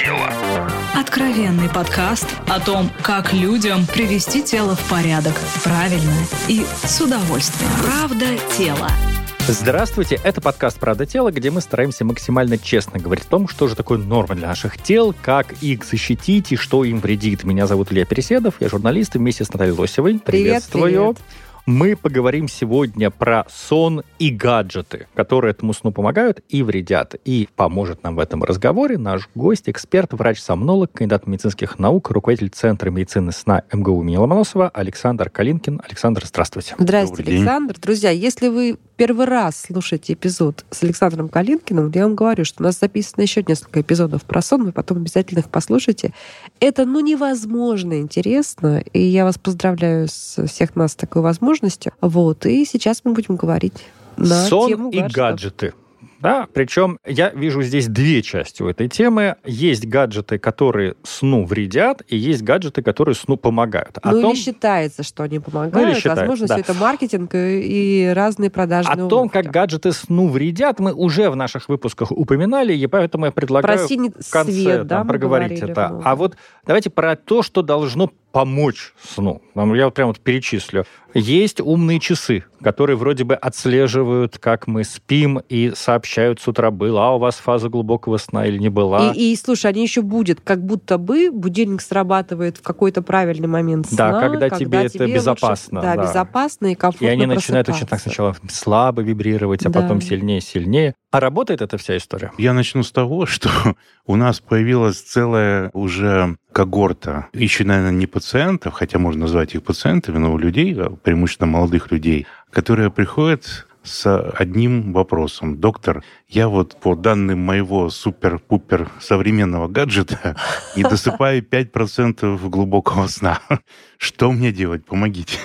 тело». Откровенный подкаст о том, как людям привести тело в порядок, правильно и с удовольствием. Правда тело. Здравствуйте, это подкаст «Правда тела», где мы стараемся максимально честно говорить о том, что же такое норма для наших тел, как их защитить и что им вредит. Меня зовут Илья Переседов, я журналист, и вместе с Натальей Лосевой. Привет, Приветствую. привет. Мы поговорим сегодня про сон и гаджеты, которые этому сну помогают и вредят. И поможет нам в этом разговоре наш гость, эксперт, врач-сомнолог, кандидат медицинских наук, руководитель Центра медицины сна МГУ имени Ломоносова Александр Калинкин. Александр, здравствуйте. Здравствуйте. Александр. Друзья, если вы первый раз слушаете эпизод с Александром Калинкиным, я вам говорю, что у нас записано еще несколько эпизодов про сон, вы потом обязательно их послушайте. Это, ну, невозможно интересно, и я вас поздравляю с всех нас с такой возможностью. Вот, и сейчас мы будем говорить на Сон тему и гаджеты. Да, причем я вижу здесь две части у этой темы. Есть гаджеты, которые сну вредят, и есть гаджеты, которые сну помогают. О Ну, том, или считается, что они помогают. Ну, или считается, Возможно, да. все это маркетинг и, разные продажные о том, уловки. как гаджеты сну вредят, мы уже в наших выпусках упоминали, и поэтому я предлагаю Про в конце свет, да, там, проговорить это. много. А вот давайте про то, что должно помочь сну. Я вот прям вот перечислю. Есть умные часы, которые вроде бы отслеживают, как мы спим, и сообщают с утра, была у вас фаза глубокого сна или не была. И, и, слушай, они еще будет, как будто бы будильник срабатывает в какой-то правильный момент Да, сна. когда тебе это лучше- безопасно, да, да. безопасно и И комфортно они начинают очень так сначала слабо вибрировать, а Да. потом сильнее, сильнее. А работает эта вся история? Я начну с того, что у нас появилась целая уже когорта, еще, наверное, не пациентов, хотя можно назвать их пациентами, но людей, а преимущественно молодых людей, которые приходят с одним вопросом. Доктор, я вот по данным моего супер-пупер современного гаджета не досыпаю 5% глубокого сна. Что мне делать? Помогите.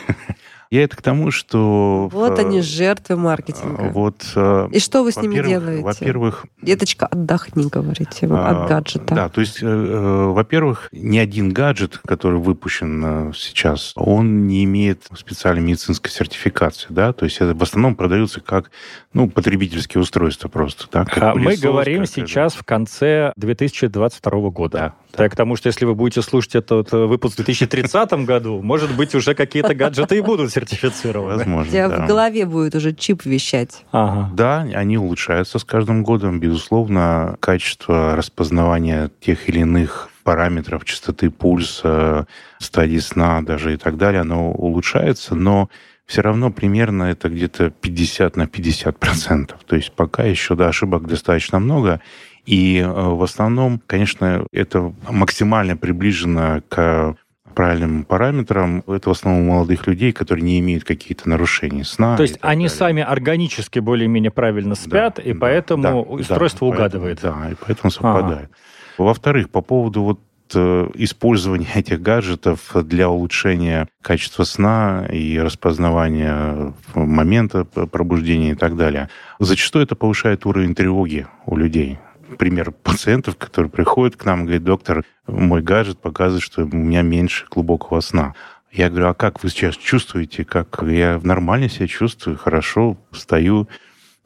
Я это к тому, что... Вот э, они, жертвы маркетинга. Вот... э, И что вы с ними делаете? Во-первых, Деточка, отдохни, говорите, вы, а, от гаджета. Да, то есть, э, э, во-первых, ни один гаджет, который выпущен э, сейчас, он не имеет специальной медицинской сертификации, да, то есть это в основном продаются как, ну, потребительские устройства просто, да. как А Мы говорим сейчас в конце 2022 года. Так, потому что если вы будете слушать этот э, выпуск в 2030 году, может быть, уже какие-то гаджеты и будут сертифицированы. У Возможно, тебя да. в голове будет уже чип вещать. Ага. Да, они улучшаются с каждым годом. Безусловно, качество распознавания тех или иных параметров частоты пульса, стадии сна даже и так далее, оно улучшается, но все равно примерно это где-то 50 на 50 процентов. То есть пока еще да, ошибок достаточно много. И э, в основном, конечно, это максимально приближено к правильным параметрам. Это в основном молодых людей, которые не имеют какие-то нарушения сна. То есть они далее. сами органически более-менее правильно спят, Да, и да, поэтому да, устройство да, угадывает. Поэтому, да, и поэтому совпадает. Во-вторых, по поводу вот э, использования этих гаджетов для улучшения качества сна и распознавания момента п- пробуждения и так далее. Зачастую это повышает уровень тревоги у людей. Пример пациентов, которые приходят к нам и говорят, доктор, мой гаджет показывает, что у меня меньше глубокого сна. Я говорю, а как вы сейчас чувствуете? Как я нормально себя чувствую, хорошо, встаю,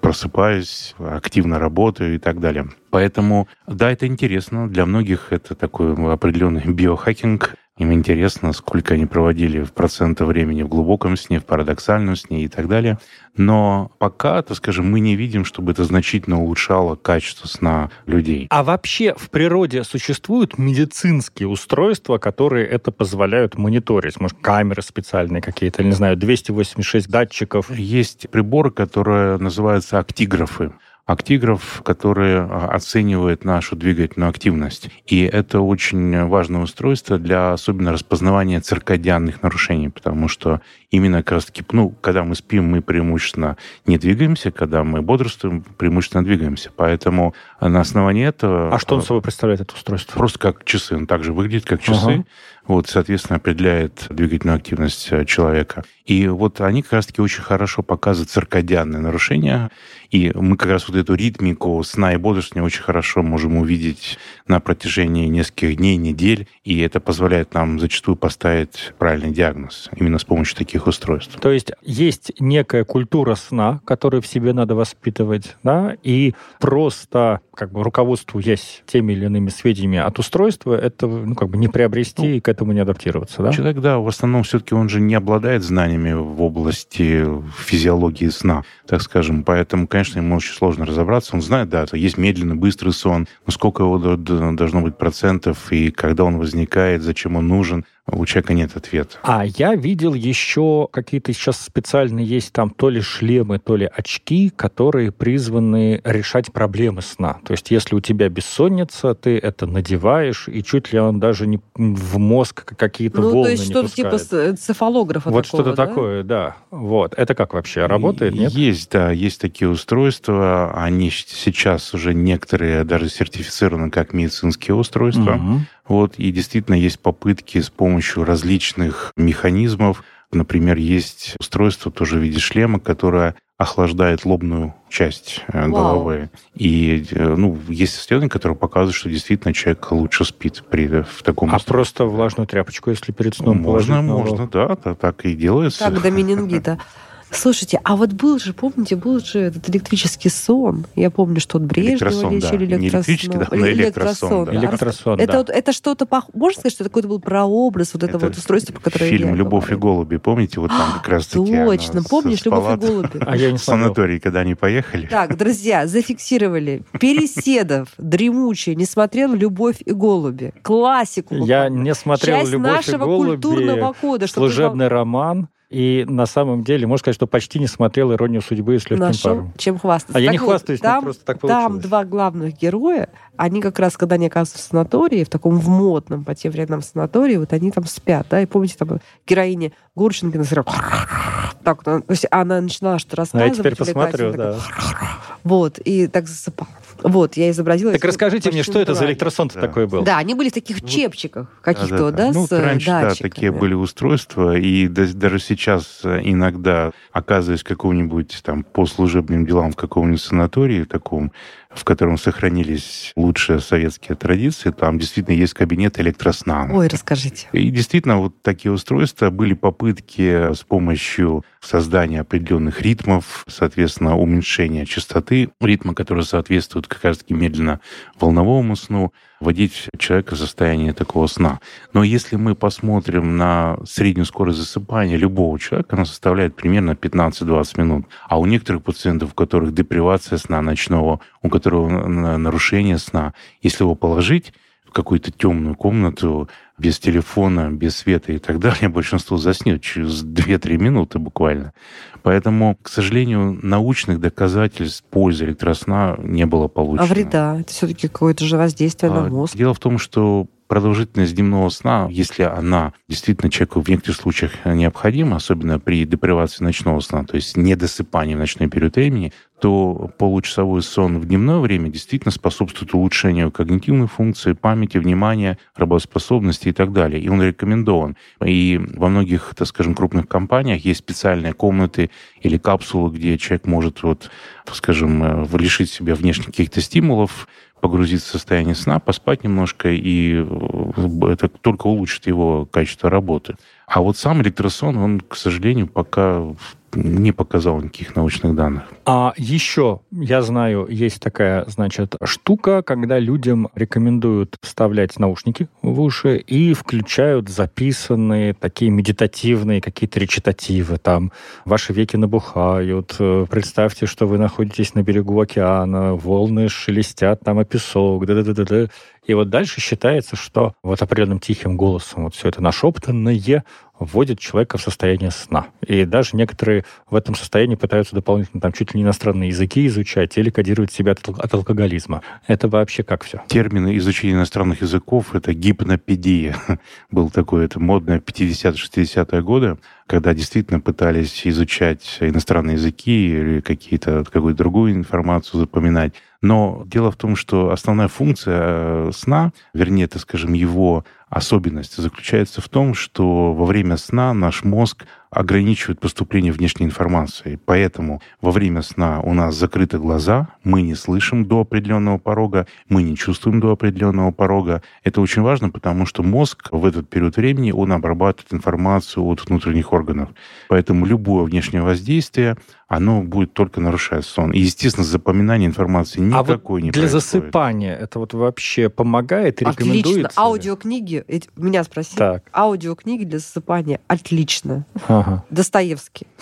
просыпаюсь, активно работаю и так далее. Поэтому, да, это интересно. Для многих это такой определенный биохакинг. Им интересно, сколько они проводили в процента времени в глубоком сне, в парадоксальном сне и так далее. Но пока, так скажем, мы не видим, чтобы это значительно улучшало качество сна людей. А вообще в природе существуют медицинские устройства, которые это позволяют мониторить? Может, камеры специальные какие-то, не знаю, 286 датчиков? Есть приборы, которые называются актиграфы. Актиграф, который а, оценивает нашу двигательную активность. И это очень важное устройство для особенно распознавания циркадианных нарушений, потому что именно как раз таки, ну, когда мы спим, мы преимущественно не двигаемся, когда мы бодрствуем, преимущественно двигаемся. Поэтому на основании этого... А что он собой представляет, это устройство? Просто как часы. Он также выглядит как часы. Ага. Вот, соответственно, определяет двигательную активность э, человека. И вот они как раз-таки очень хорошо показывают циркадианные нарушения. И мы как раз вот эту ритмику сна и бодрствования очень хорошо можем увидеть на протяжении нескольких дней, недель. И это позволяет нам зачастую поставить правильный диагноз именно с помощью таких устройств. То есть есть некая культура сна, которую в себе надо воспитывать, да, и просто как бы руководствуясь теми или иными сведениями от устройства, это ну, как бы не приобрести ну, и к этому не адаптироваться, да? Человек, да, в основном все-таки он же не обладает знаниями в области физиологии сна, так скажем, поэтому, конечно, ему очень сложно разобраться. Он знает, да, есть медленный, быстрый сон, но сколько его должно быть процентов, и когда он возникает, зачем он нужен, у человека нет ответа. А я видел еще какие-то сейчас специальные есть там то ли шлемы, то ли очки, которые призваны решать проблемы сна. То есть если у тебя бессонница, ты это надеваешь, и чуть ли он даже не в мозг какие-то ну, волны то есть что-то типа цефалографа Вот такого, что-то да? такое, да. Вот. Это как вообще? Работает, нет? Есть, да, есть такие устройства. Они сейчас уже некоторые даже сертифицированы как медицинские устройства. Угу. Вот, и действительно есть попытки с помощью различных механизмов. Например, есть устройство тоже в виде шлема, которое охлаждает лобную часть э, Вау. головы. И э, ну, есть исследования, которые показывают, что действительно человек лучше спит при, в таком... А устройстве. просто влажную тряпочку, если перед сном Можно, можно, да, да, так и делается. Так, до менингита. Слушайте, а вот был же, помните, был же этот электрический сон. Я помню, что от Брежнева лечили да. электросон. Да, Или электросон. Да. Электросон, да. Это, это что-то пох... Можно сказать, что это какой-то был прообраз вот этого вот устройства, по которому Фильм «Любовь говорю. и голуби», помните? Вот там как раз таки Точно, помнишь «Любовь и голуби»? А я не смотрел. санаторий, когда они поехали. Так, друзья, зафиксировали. Переседов, дремучий, не смотрел «Любовь и голуби». Классику. Я не смотрел Часть «Любовь нашего и голуби». культурного кода. Служебный роман. И на самом деле, можно сказать, что почти не смотрел «Иронию судьбы» с легким Нашел, паром. чем хвастаться. А я так не вот, хвастаюсь, там, просто так получилось. Там два главных героя, они как раз, когда они оказываются в санатории, в таком в модном по тем временам санатории, вот они там спят, да, и помните, там героиня Гурченко так, то есть она начинала что рассказывать. А я теперь посмотрю, да. Вот, и так засыпала. Вот, я изобразила. Так расскажите мне, что это за электросон да. такой был? Да, они были в таких чепчиках каких-то, да, да, да. Ну, с раньше, да, такие были устройства, и даже сейчас иногда, оказываясь каком-нибудь там по служебным делам в каком-нибудь санатории таком, в котором сохранились лучшие советские традиции. Там действительно есть кабинет электросна. Ой, расскажите. И действительно, вот такие устройства были попытки с помощью создания определенных ритмов, соответственно, уменьшения частоты ритма, который соответствует как раз-таки медленно волновому сну, вводить человека в состояние такого сна. Но если мы посмотрим на среднюю скорость засыпания любого человека, она составляет примерно 15-20 минут. А у некоторых пациентов, у которых депривация сна ночного, у которого нарушение сна, если его положить какую-то темную комнату, без телефона, без света и так далее, большинство заснет через 2-3 минуты буквально. Поэтому, к сожалению, научных доказательств пользы электросна не было получено. А вреда? Это все-таки какое-то же воздействие а, на мозг. Дело в том, что продолжительность дневного сна, если она действительно человеку в некоторых случаях необходима, особенно при депривации ночного сна, то есть недосыпании в ночной период времени, то получасовой сон в дневное время действительно способствует улучшению когнитивной функции, памяти, внимания, работоспособности и так далее. И он рекомендован. И во многих, так скажем, крупных компаниях есть специальные комнаты или капсулы, где человек может, вот, скажем, э, лишить себя внешних каких-то стимулов, погрузиться в состояние сна, поспать немножко, и э, это только улучшит его качество работы. А вот сам электросон, он, к сожалению, пока не показал никаких научных данных. А еще, я знаю, есть такая, значит, штука, когда людям рекомендуют вставлять наушники в уши и включают записанные такие медитативные какие-то речитативы. Там ваши веки набухают, э, представьте, что вы находитесь на берегу океана, волны шелестят там о песок, да да да да да и вот дальше считается, что вот определенным тихим голосом вот все это нашептанное вводит человека в состояние сна. И даже некоторые в этом состоянии пытаются дополнительно там чуть ли не иностранные языки изучать или кодировать себя от, от алкоголизма. Это вообще как все? Термины изучения иностранных языков — это гипнопедия. Был такой, это модное 50-60-е годы, когда действительно пытались изучать иностранные языки или какие-то, какую-то другую информацию запоминать. Но дело в том, что основная функция э, сна, вернее, так скажем, его особенность заключается в том, что во время сна наш мозг ограничивают поступление внешней информации. Поэтому во время сна у нас закрыты глаза, мы не слышим до определенного порога, мы не чувствуем до определенного порога. Это очень важно, потому что мозг в этот период времени, он обрабатывает информацию от внутренних органов. Поэтому любое внешнее воздействие, оно будет только нарушать сон. И, естественно, запоминание информации никакой а вот не для происходит. засыпания это вот вообще помогает и Отлично. рекомендуется? ли? Аудиокниги, эти- меня спросили. Так. Аудиокниги для засыпания отлично. Ага. Достоевский.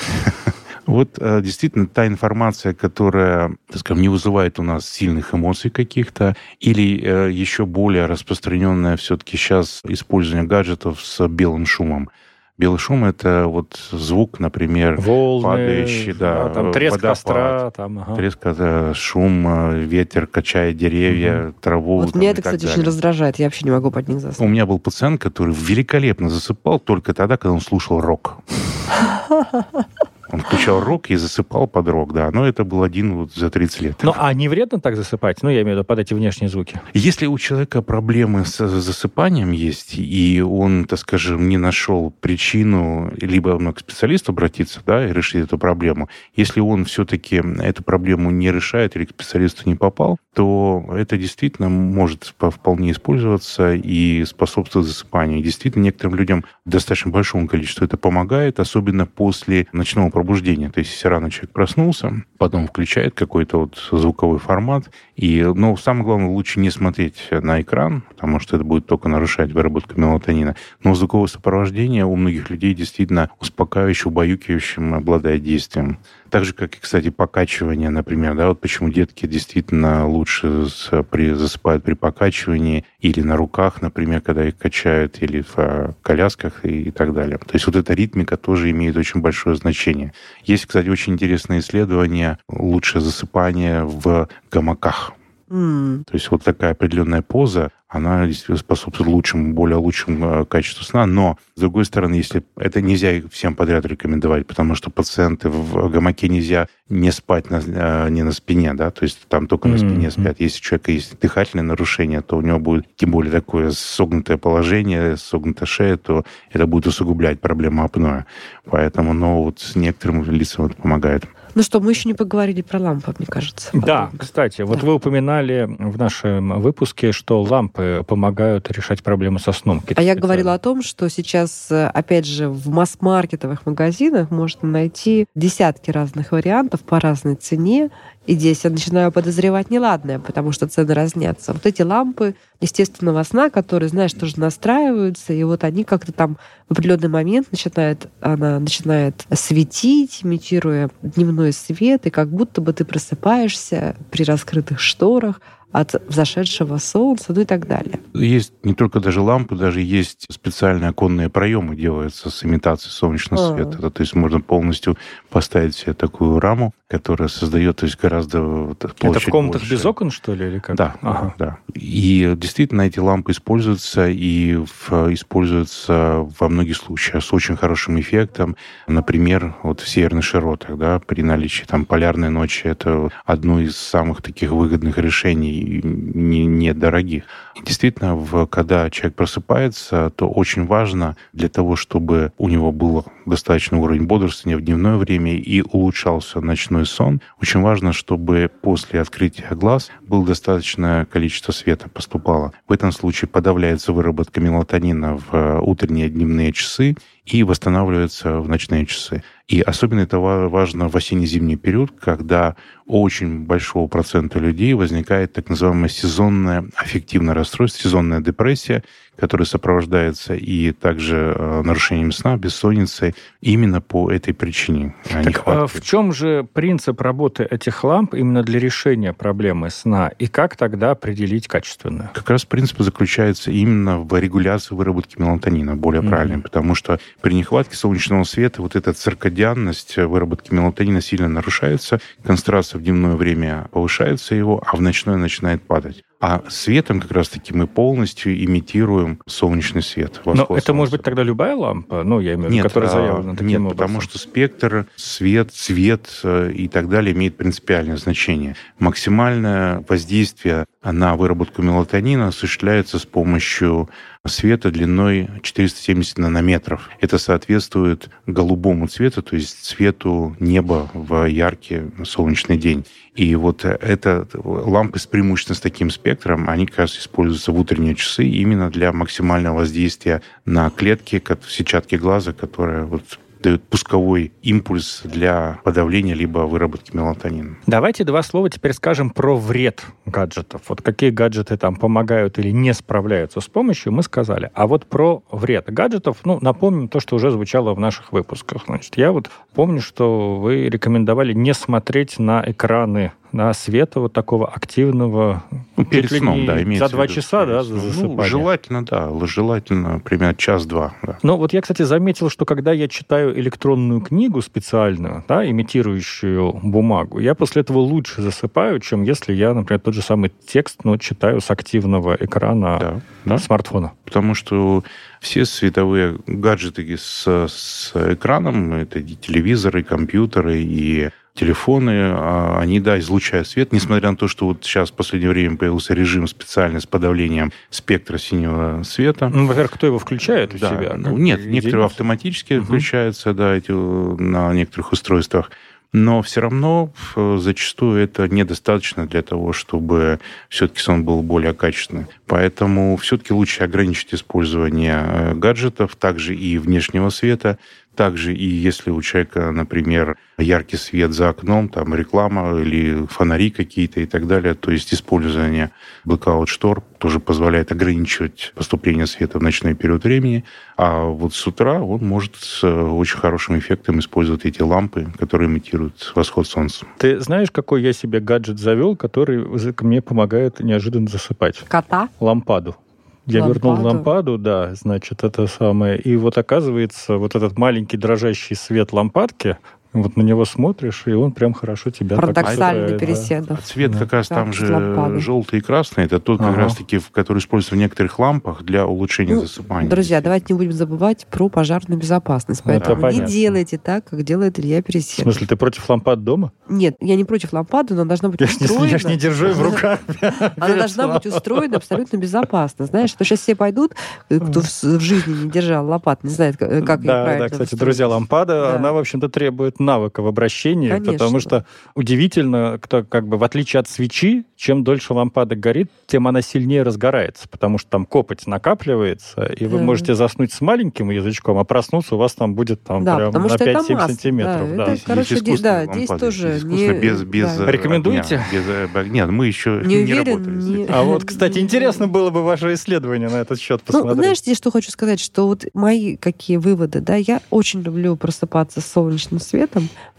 Вот э, действительно та информация, которая, так скажем, не вызывает у нас сильных эмоций каких-то, или э, еще более распространенное все-таки сейчас использование гаджетов с белым шумом. Белый шум — это вот звук, например, Волны, падающий, да, там треск водопад. костра, там, ага. треск, э, шум, э, ветер качает деревья, траву. Вот там, меня и это, так кстати, очень далее. раздражает. Я вообще не могу под них У заснуть. меня был пациент, который великолепно засыпал только тогда, когда он слушал рок. Он включал рок и засыпал под рок, да. Но это был один вот за 30 лет. Ну, а не вредно так засыпать? Ну, я имею в виду под эти внешние звуки. Если у человека проблемы с засыпанием есть, и он, так скажем, не нашел причину, либо он к специалисту обратиться, да, и решить эту проблему. Если он все-таки эту проблему не решает или к специалисту не попал, то это действительно может по- вполне использоваться и способствовать засыпанию. И действительно, некоторым людям достаточно большому количеству это помогает, особенно после ночного пробуждения. То есть, рано человек проснулся, потом включает какой-то вот звуковой формат, и, но самое главное, лучше не смотреть на экран, потому что это будет только нарушать выработку мелатонина. Но звуковое сопровождение у многих людей действительно успокаивающим, убаюкивающим обладает действием. Так же, как и, кстати, покачивание, например, да, вот почему детки действительно лучше при, засыпают при покачивании или на руках, например, когда их качают, или в э, колясках и, и так далее. То есть вот эта ритмика тоже имеет очень большое значение. Есть, кстати, очень интересное исследование лучшее засыпание в гамаках. То есть вот такая определенная поза, она действительно способствует лучшему, более лучшему э, качеству сна. Но, с другой стороны, если это нельзя всем подряд рекомендовать, потому что пациенты в гамаке нельзя не спать на, э, не на спине, да, то есть там только на спине спят. Если у человека есть дыхательное нарушение, то у него будет тем более такое согнутое положение, согнутая шея, то это будет усугублять проблему апноэ. Поэтому, ну, вот с некоторым лицам это помогает. Ну что, мы еще не поговорили про лампы, мне кажется. Да, подробно. кстати, вот Да. вы упоминали в нашем выпуске, что лампы помогают решать проблемы со сном. А я говорила о том, что сейчас, опять же, в масс-маркетовых магазинах можно найти десятки разных вариантов по разной цене. И здесь я начинаю подозревать неладное, потому что цены разнятся. Вот эти лампы естественного сна, которые, знаешь, тоже настраиваются, и вот они как-то там в определенный момент начинает, она начинает светить, имитируя дневной свет, и как будто бы ты просыпаешься при раскрытых шторах от взошедшего солнца, ну и так далее. Есть не только даже лампы, даже есть специальные оконные проемы делаются с имитацией солнечного А. света. То есть можно полностью поставить себе такую раму, которая создает то есть гораздо вот, Это в площадь комнатах больше. без окон, что ли, или как? Да, Ага. да. И действительно эти лампы используются и в- используются во многих случаях с очень хорошим эффектом. Например, вот в северных широтах, да, при наличии там полярной ночи, это одно из самых таких выгодных решений, и не- недорогих. И действительно, в, когда человек просыпается, то очень важно для того, чтобы у него был достаточный уровень бодрствования в дневное время и улучшался ночной сон, очень важно, чтобы после открытия глаз было достаточное количество света поступало. В этом случае подавляется выработка мелатонина в э, утренние дневные часы и восстанавливается в ночные часы. И особенно это ва- важно в осенне-зимний период, когда у очень большого процента людей возникает так называемое сезонное аффективное расстройство, сезонная депрессия, которая сопровождается и также э, нарушением сна, бессонницей, именно по этой причине. а, Так, а в чем же принцип работы этих ламп именно для решения проблемы сна? И как тогда определить качественную? Как раз принцип заключается именно в регуляции выработки мелатонина, более Мгм. правильно, потому что при нехватке солнечного света вот эта циркадианность выработки мелатонина сильно нарушается, концентрация в дневное время повышается его, а в ночное начинает падать. А светом как раз-таки мы полностью имитируем солнечный свет. Но это может быть тогда любая лампа? Ну, я имею в виду, которая а, заявлена таким Нет, образом. потому что спектр, свет, цвет э, и так далее имеет принципиальное значение. Максимальное воздействие на выработку мелатонина осуществляется с помощью света длиной 470 нанометров. Это соответствует голубому цвету, то есть цвету неба в яркий солнечный день. И вот это лампы с преимущественно с таким спектром, они как раз используются в утренние часы именно для максимального воздействия на клетки, сетчатки глаза, которые вот дают пусковой импульс для подавления либо выработки мелатонина. Давайте два слова теперь скажем про вред гаджетов. Вот какие гаджеты там помогают или не справляются с помощью, мы сказали. А вот про вред гаджетов, ну, напомним то, что уже звучало в наших выпусках. Значит, я вот помню, что вы рекомендовали не смотреть на экраны на света вот такого активного. Ну, перед сном, да, имеется За два часа, да, за Ну, желательно, да, желательно примерно час-два. Да. Ну, вот я, кстати, заметил, что когда я читаю электронную книгу специальную, да, имитирующую бумагу, я после этого лучше засыпаю, чем если я, например, тот же самый текст, но читаю с активного экрана да, да. смартфона. Потому что все световые гаджеты с, с экраном, это и телевизоры, и компьютеры, и телефоны, а, они, да, излучают свет, несмотря на то, что вот сейчас в последнее время появился режим специальный с подавлением спектра синего света. Ну, во-первых, кто его включает у да. себя? Ну, нет, некоторые автоматически угу. включаются, да, эти, на некоторых устройствах. Но все равно зачастую это недостаточно для того, чтобы все-таки сон был более качественный. Поэтому все-таки лучше ограничить использование э, гаджетов, также и внешнего света, также и если у человека, например, яркий свет за окном, там реклама или фонари какие-то и так далее, то есть использование blackout штор тоже позволяет ограничивать поступление света в ночной период времени, а вот с утра он может с э, очень хорошим эффектом использовать эти лампы, которые имитируют восход солнца. Ты знаешь, какой я себе гаджет завел, который мне помогает неожиданно засыпать? Кота? Лампаду. Я лампаду. вернул лампаду, да, значит, это самое. И вот оказывается, вот этот маленький дрожащий свет лампадки, вот на него смотришь, и он прям хорошо тебя Парадоксальный так, переседов. Да. А цвет да. как раз там же лампады. желтый и красный. Это тот ага. как раз-таки, который используется в некоторых лампах для улучшения ну, засыпания. Друзья, давайте не будем забывать про пожарную безопасность. Поэтому да. не делайте так, как делает Илья Переседов. В смысле, ты против лампад дома? Нет, я не против лампады, но должна быть я устроена... Я ж не держу в руках. Она должна быть устроена абсолютно безопасно. Знаешь, что сейчас все пойдут, кто в жизни не держал лопат, не знает, как ее правильно Да, кстати, друзья, лампада, она, в общем-то, требует навыка в обращении Конечно. потому что удивительно, кто, как бы в отличие от свечи, чем дольше лампада горит, тем она сильнее разгорается, потому что там копоть накапливается, и вы mm. можете заснуть с маленьким язычком, а проснуться у вас там будет там да, прям на 5-7 сантиметров. Да, да. Это, короче, здесь, да, здесь тоже не... без, без да. Рекомендуете? Огня, без огня. Нет, мы еще не, не уверен, работали. Не... А вот, кстати, интересно было бы ваше исследование на этот счет посмотреть. Ну, знаешь, здесь что хочу сказать, что вот мои какие выводы, да, я очень люблю просыпаться с солнечным светом,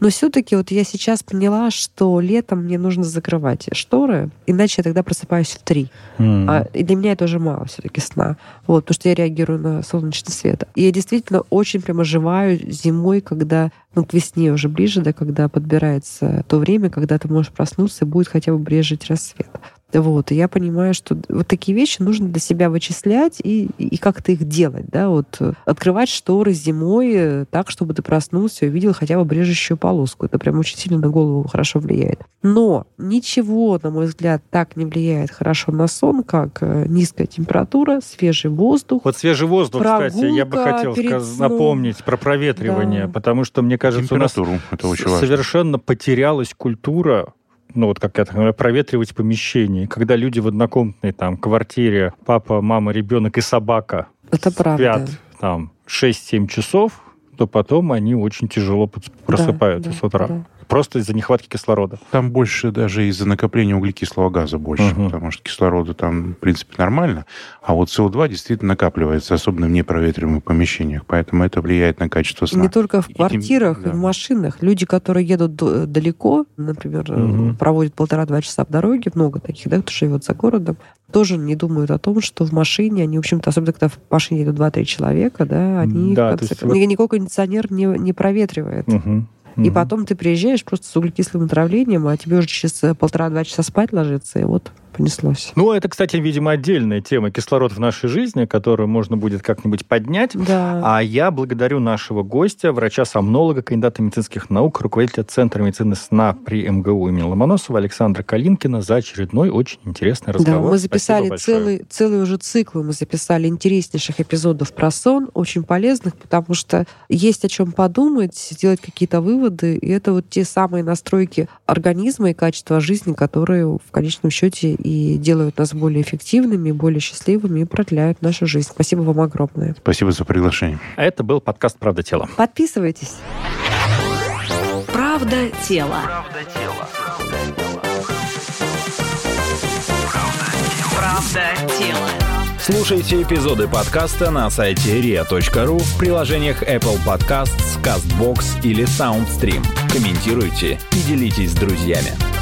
но все-таки вот я сейчас сейчас поняла, что летом мне нужно закрывать шторы, иначе я тогда просыпаюсь в три. Mm. А, и для меня это уже мало все-таки сна. Вот, потому что я реагирую на солнечный свет. И я действительно очень прям оживаю зимой, когда ну, к весне уже ближе, да, когда подбирается то время, когда ты можешь проснуться и будет хотя бы брежить рассвет. Вот, и я понимаю, что вот такие вещи нужно для себя вычислять и, и как-то их делать, да, вот э, открывать шторы зимой э, так, чтобы ты проснулся и увидел хотя бы брежущую полоску. Это прям очень сильно на голову хорошо влияет. Но ничего, на мой взгляд, так не влияет хорошо на сон, как э, низкая температура, свежий воздух. Вот свежий воздух, кстати, я бы хотел сказ- напомнить про проветривание, да. потому что, мне кажется, у нас это очень совершенно потерялась культура ну вот как это, например, проветривать помещение. Когда люди в однокомнатной там квартире, папа, мама, ребенок и собака это спят правда. там 6-7 часов, то потом они очень тяжело просыпаются да, с утра. Да просто из-за нехватки кислорода. Там больше даже из-за накопления углекислого газа больше, угу. потому что кислорода там, в принципе, нормально, а вот СО2 действительно накапливается, особенно в непроветриваемых помещениях, поэтому это влияет на качество сна. Не только в квартирах, и, тем... да. в машинах. Люди, которые едут далеко, например, угу. проводят полтора-два часа в дороге, много таких, да, кто живет за городом, тоже не думают о том, что в машине они, в общем-то, особенно когда в машине едут два-три человека, да, они да, в конце... есть... никакой кондиционер не, не проветривает. Угу. И потом ты приезжаешь просто с углекислым отравлением, а тебе уже через полтора-два часа спать ложиться, и вот понеслось. Ну, это, кстати, видимо, отдельная тема кислород в нашей жизни, которую можно будет как-нибудь поднять. Да. А я благодарю нашего гостя, врача-сомнолога, кандидата медицинских наук, руководителя Центра медицины сна при МГУ имени Ломоносова Александра Калинкина за очередной очень интересный разговор. Да, мы записали целый, целый уже цикл, мы записали интереснейших эпизодов про сон, очень полезных, потому что есть о чем подумать, сделать какие-то выводы, и это вот те самые настройки организма и качества жизни, которые в конечном счете и делают нас более эффективными, более счастливыми и продляют нашу жизнь. Спасибо вам огромное. Спасибо за приглашение. А это был подкаст «Правда тела». Подписывайтесь. Правда тела. Правда тела. Слушайте эпизоды подкаста на сайте ria.ru в приложениях Apple Podcasts, CastBox или SoundStream. Комментируйте и делитесь с друзьями.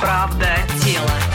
правда тело.